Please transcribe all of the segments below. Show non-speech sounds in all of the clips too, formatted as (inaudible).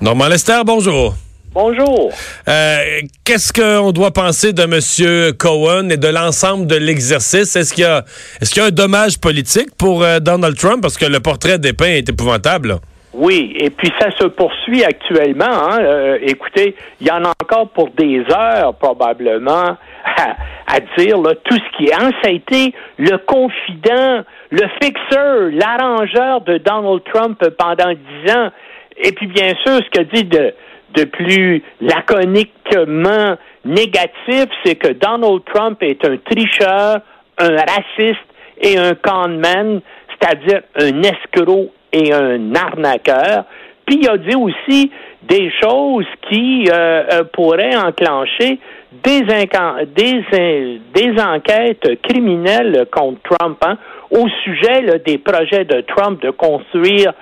Normand Lester, bonjour. Bonjour. Euh, Qu'est-ce qu'on doit penser de M. Cohen et de l'ensemble de l'exercice? Est-ce qu'il y, a, est qu'il y a un dommage politique pour euh, Donald Trump? Parce que le portrait dépeint est épouvantable. là. Oui, et puis ça se poursuit actuellement. hein. Euh, écoutez, il y en a encore pour des heures probablement (laughs) à, à dire là, tout ce qui est. Hein, ça a été le confident, le fixeur, l'arrangeur de Donald Trump pendant dix ans. Et puis bien sûr, ce que dit de, plus laconiquement négatif, c'est que Donald Trump est un tricheur, un raciste et un conman, c'est-à-dire un escroc et un arnaqueur. Puis il a dit aussi des choses qui euh, euh, pourraient enclencher euh, des enquêtes criminelles contre Trump hein, au sujet des projets de Trump de construire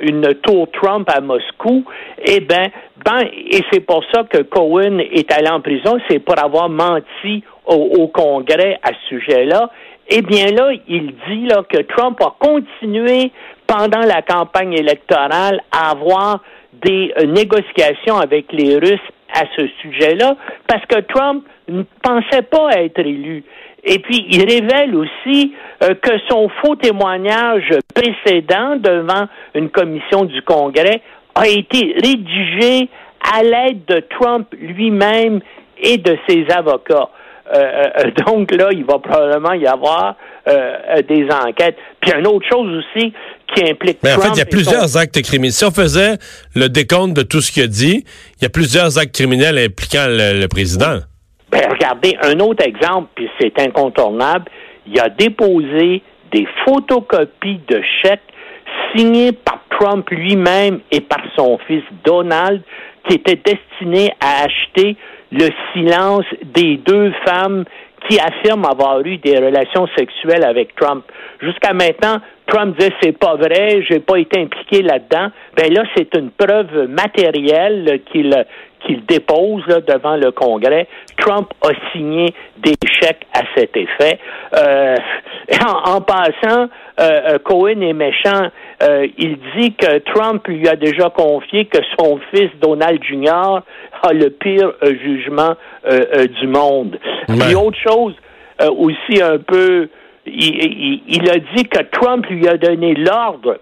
une tour Trump à Moscou. Eh ben, ben et c'est pour ça que Cohen est allé en prison, c'est pour avoir menti au Congrès à ce sujet-là. Eh bien là, il dit là, que Trump a continué pendant la campagne électorale à avoir des euh, négociations avec les Russes à ce sujet-là, parce que Trump ne pensait pas être élu. Et puis, il révèle aussi euh, que son faux témoignage précédent devant une commission du Congrès a été rédigé à l'aide de Trump lui-même et de ses avocats. Euh, euh, donc là, il va probablement y avoir euh, des enquêtes. Puis une autre chose aussi qui implique Mais en Trump fait, il y a son- plusieurs actes criminels. Si on faisait le décompte de tout ce qu'il a dit, il y a plusieurs actes criminels impliquant le, le président. Ben, regardez, un autre exemple, puis c'est incontournable. Il a déposé des photocopies de chèques signés par Trump lui-même et par son fils Donald, qui étaient destinés à acheter le silence des deux femmes qui affirment avoir eu des relations sexuelles avec Trump. Jusqu'à maintenant, Trump disait c'est pas vrai, j'ai pas été impliqué là-dedans. Ben là, c'est une preuve matérielle qu'il qu'il dépose là, devant le Congrès. Trump a signé des chèques à cet effet. Euh, (laughs) en, en passant, euh, euh, Cohen est méchant. Euh, il dit que Trump lui a déjà confié que son fils Donald Jr. a le pire euh, jugement euh, du monde. Puis autre chose euh, aussi un peu, il, il- il a dit que Trump lui a donné l'ordre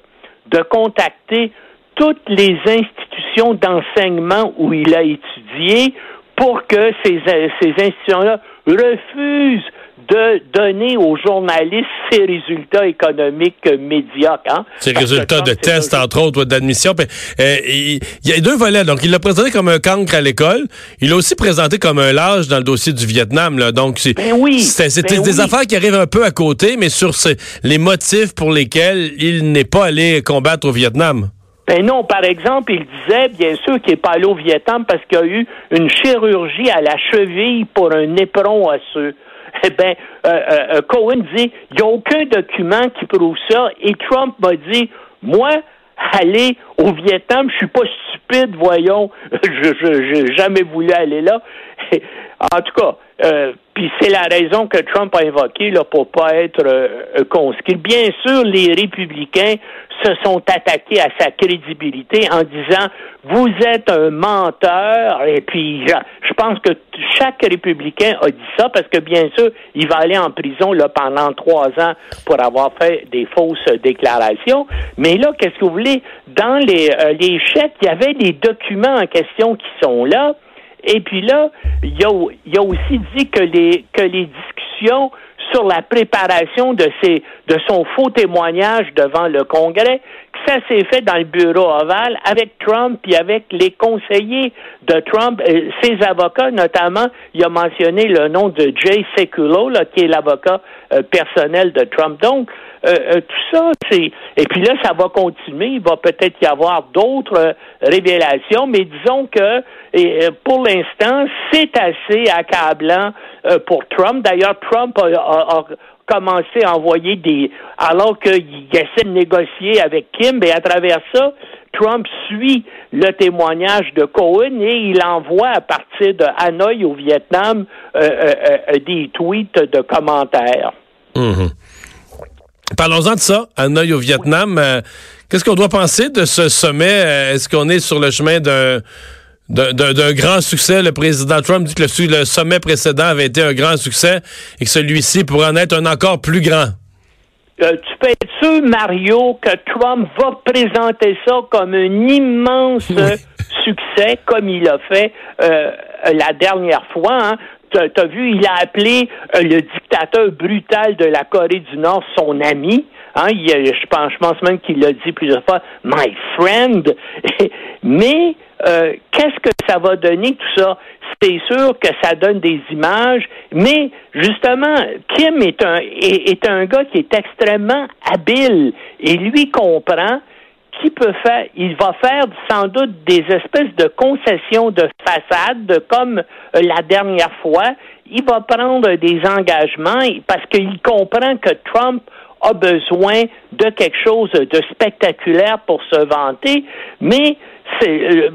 de contacter toutes les institutions d'enseignement où il a étudié pour que ces, ces institutions-là refusent de donner aux journalistes ces résultats économiques médiocres. Hein? Ces Parce résultats de tests, entre autres, d'admission. Euh, il, y a deux volets. Donc, il l'a présenté comme un cancre à l'école. Il l'a aussi présenté comme un lâche dans le dossier du Vietnam. Là. Donc, c'est Ben oui, ben des oui. affaires qui arrivent un peu à côté, mais sur ces- les motifs pour lesquels il n'est pas allé combattre au Vietnam. Ben non, par exemple, il disait, bien sûr, qu'il n'est pas allé au Vietnam parce qu'il y a eu une chirurgie à la cheville pour un éperon osseux. (laughs) Eh bien, euh, euh, euh, Cohen dit, il n'y a aucun document qui prouve ça. Et Trump m'a dit, moi, aller au Vietnam, je suis pas stupide, voyons, (laughs) je j'ai jamais voulu aller là. (laughs) En tout cas, euh, puis c'est la raison que Trump a invoquée là, pour pas être euh, euh, conscrit. Bien sûr, les républicains se sont attaqués à sa crédibilité en disant vous êtes un menteur. Et puis je pense que chaque républicain a dit ça parce que bien sûr il va aller en prison là pendant trois ans pour avoir fait des fausses déclarations. Mais là qu'est-ce que vous voulez? Dans les euh, les chèques il y avait des documents en question qui sont là et puis là, il a, aussi dit que les, que les discussions sur la préparation de, ses, de son faux témoignage devant le Congrès, ça s'est fait dans le bureau ovale avec Trump puis avec les conseillers de Trump, euh, ses avocats notamment. Il a mentionné le nom de Jay Sekulow, là, qui est l'avocat euh, personnel de Trump. Donc, euh, tout ça, c'est... Et puis là, ça va continuer. Il va peut-être y avoir d'autres révélations, mais disons que et, pour l'instant, c'est assez accablant pour Trump. D'ailleurs, Trump a commencé à envoyer des... Alors qu'il essaie de négocier avec Kim, et à travers ça, Trump suit le témoignage de Cohen et il envoie à partir de Hanoï au Vietnam euh, euh, euh, des tweets de commentaires. Mhm. Parlons-en de ça, Hanoï au Vietnam. Qu'est-ce qu'on doit penser de ce sommet? Est-ce qu'on est sur le chemin d'un d'un grand succès. Le président Trump dit que le, sommet précédent avait été un grand succès et que celui-ci pourrait en être un encore plus grand. Euh, tu peux être sûr, Mario, que Trump va présenter ça comme un immense (laughs) succès, comme il a fait euh, la dernière fois. Hein. Tu as vu, il a appelé euh, le dictateur brutal de la Corée du Nord son ami. Hein, je, pense, même qu'il l'a dit plusieurs fois, my friend. (laughs) Mais euh, qu'est-ce que ça va donner tout ça? C'est sûr que ça donne des images, mais justement, Kim est un, est, un gars qui est extrêmement habile et lui comprend qu'il peut faire, il va faire sans doute des espèces de concessions de façade, comme euh, la dernière fois. Il va prendre des engagements parce qu'il comprend que Trump a besoin de quelque chose de spectaculaire pour se vanter, mais euh,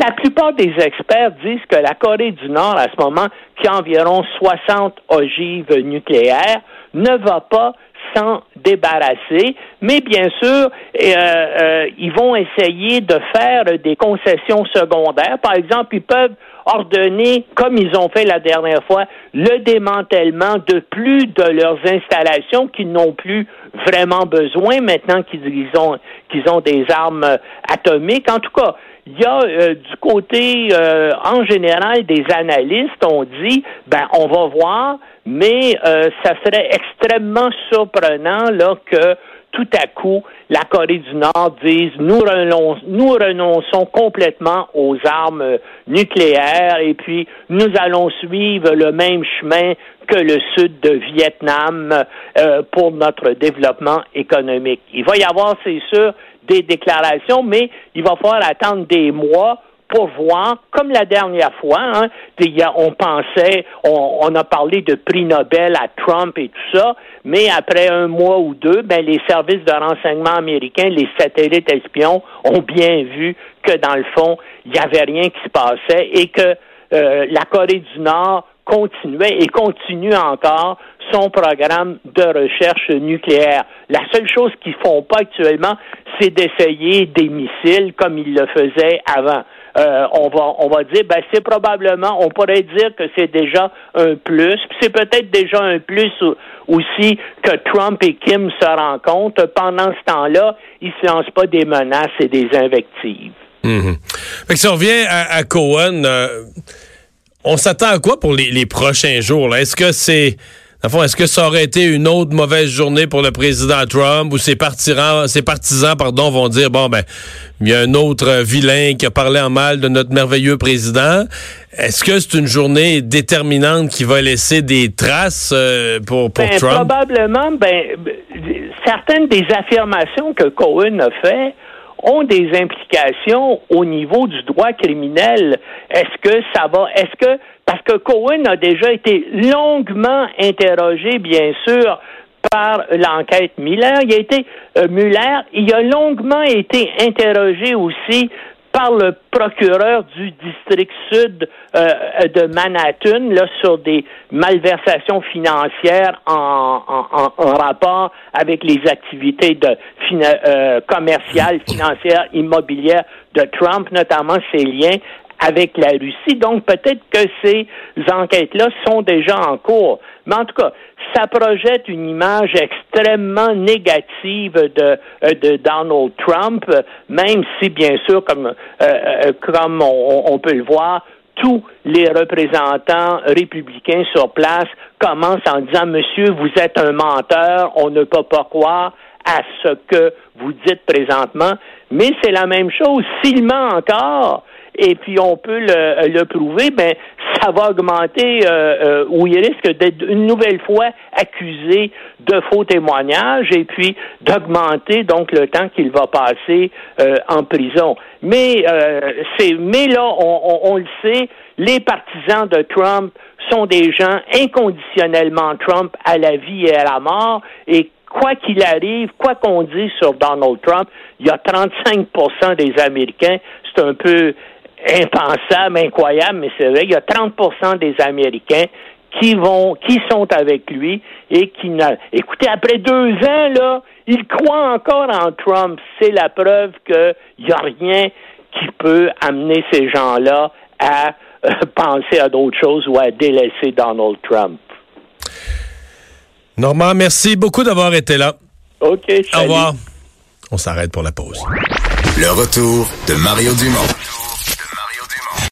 la plupart des experts disent que la Corée du Nord, à ce moment, qui a environ 60 ogives nucléaires, ne va pas s'en débarrasser, mais bien sûr, euh, euh, ils vont essayer de faire des concessions secondaires. Par exemple, ils peuvent ordonner, comme ils ont fait la dernière fois, le démantèlement de plus de leurs installations qu'ils n'ont plus vraiment besoin maintenant qu'ils ont, qu'ils ont des armes atomiques. En tout cas, il y a euh, du côté, euh, en général, des analystes ont dit, ben, on va voir, mais euh, ça serait extrêmement surprenant là que tout à coup, la Corée du Nord dise nous, renonçons, nous renonçons complètement aux armes nucléaires et puis nous allons suivre le même chemin que le sud de Vietnam pour notre développement économique. Il va y avoir, c'est sûr, des déclarations, mais il va falloir attendre des mois pour voir, comme la dernière fois, hein, on pensait, on, a parlé de prix Nobel à Trump et tout ça, mais après un mois ou deux, ben, les services de renseignement américains, les satellites espions, ont bien vu que dans le fond, il n'y avait rien qui se passait et que euh, la Corée du Nord continuait et continue encore son programme de recherche nucléaire. La seule chose qu'ils font pas actuellement, c'est d'essayer des missiles comme ils le faisaient avant. Euh, on va on va dire ben c'est probablement on pourrait dire que c'est déjà un plus c'est peut-être déjà un plus aussi que Trump et Kim se rencontrent pendant ce temps-là ils se lancent pas des menaces et des invectives. Mm si on revient à, Cohen euh, on s'attend à quoi pour les, les prochains jours est-ce que c'est est-ce que ça aurait été une autre mauvaise journée pour le président Trump ou ses partisans, ses partisans pardon, vont dire bon ben il y a un autre vilain qui a parlé en mal de notre merveilleux président. Est-ce que c'est une journée déterminante qui va laisser des traces euh, pour, pour ben, Trump? Probablement. Ben, certaines des affirmations que Cohen a fait ont des implications au niveau du droit criminel. Est-ce que ça va, est-ce que parce que Cohen a déjà été longuement interrogé, bien sûr, par l'enquête Miller. Il a été euh, Muller, il a longuement été interrogé aussi par le procureur du district sud euh, de Manhattan là, sur des malversations financières en, rapport avec les activités de, euh, commerciales, financières, immobilières de Trump, notamment ses liens avec la Russie. Donc peut-être que ces enquêtes-là sont déjà en cours. Mais en tout cas, ça projette une image extrêmement négative de, euh, de Donald Trump, même si, bien sûr, comme, euh, euh, comme on, peut le voir, tous les représentants républicains sur place commencent en disant Monsieur, vous êtes un menteur, on ne peut pas croire à ce que vous dites présentement, mais c'est la même chose. S'il ment encore, et puis on peut le, le prouver, ben ça va augmenter euh, euh, ou il risque d'être une nouvelle fois accusé de faux témoignages et puis d'augmenter donc le temps qu'il va passer euh, en prison. Mais c'est mais là on, on, le sait, les partisans de Trump sont des gens inconditionnellement Trump à la vie et à la mort et quoi qu'il arrive, quoi qu'on dise sur Donald Trump, il y a 35% des Américains, c'est un peu impensable, incroyable, mais c'est vrai, il y a 30% des Américains qui vont, qui sont avec lui et qui n'a. Écoutez, après deux ans, là, ils croient encore en Trump. C'est la preuve qu'il n'y a rien qui peut amener ces gens-là à euh, (laughs) penser à d'autres choses ou à délaisser Donald Trump. Normand, merci beaucoup d'avoir été là. OK, salut. Au revoir. On s'arrête pour la pause. Le retour de Mario Dumont.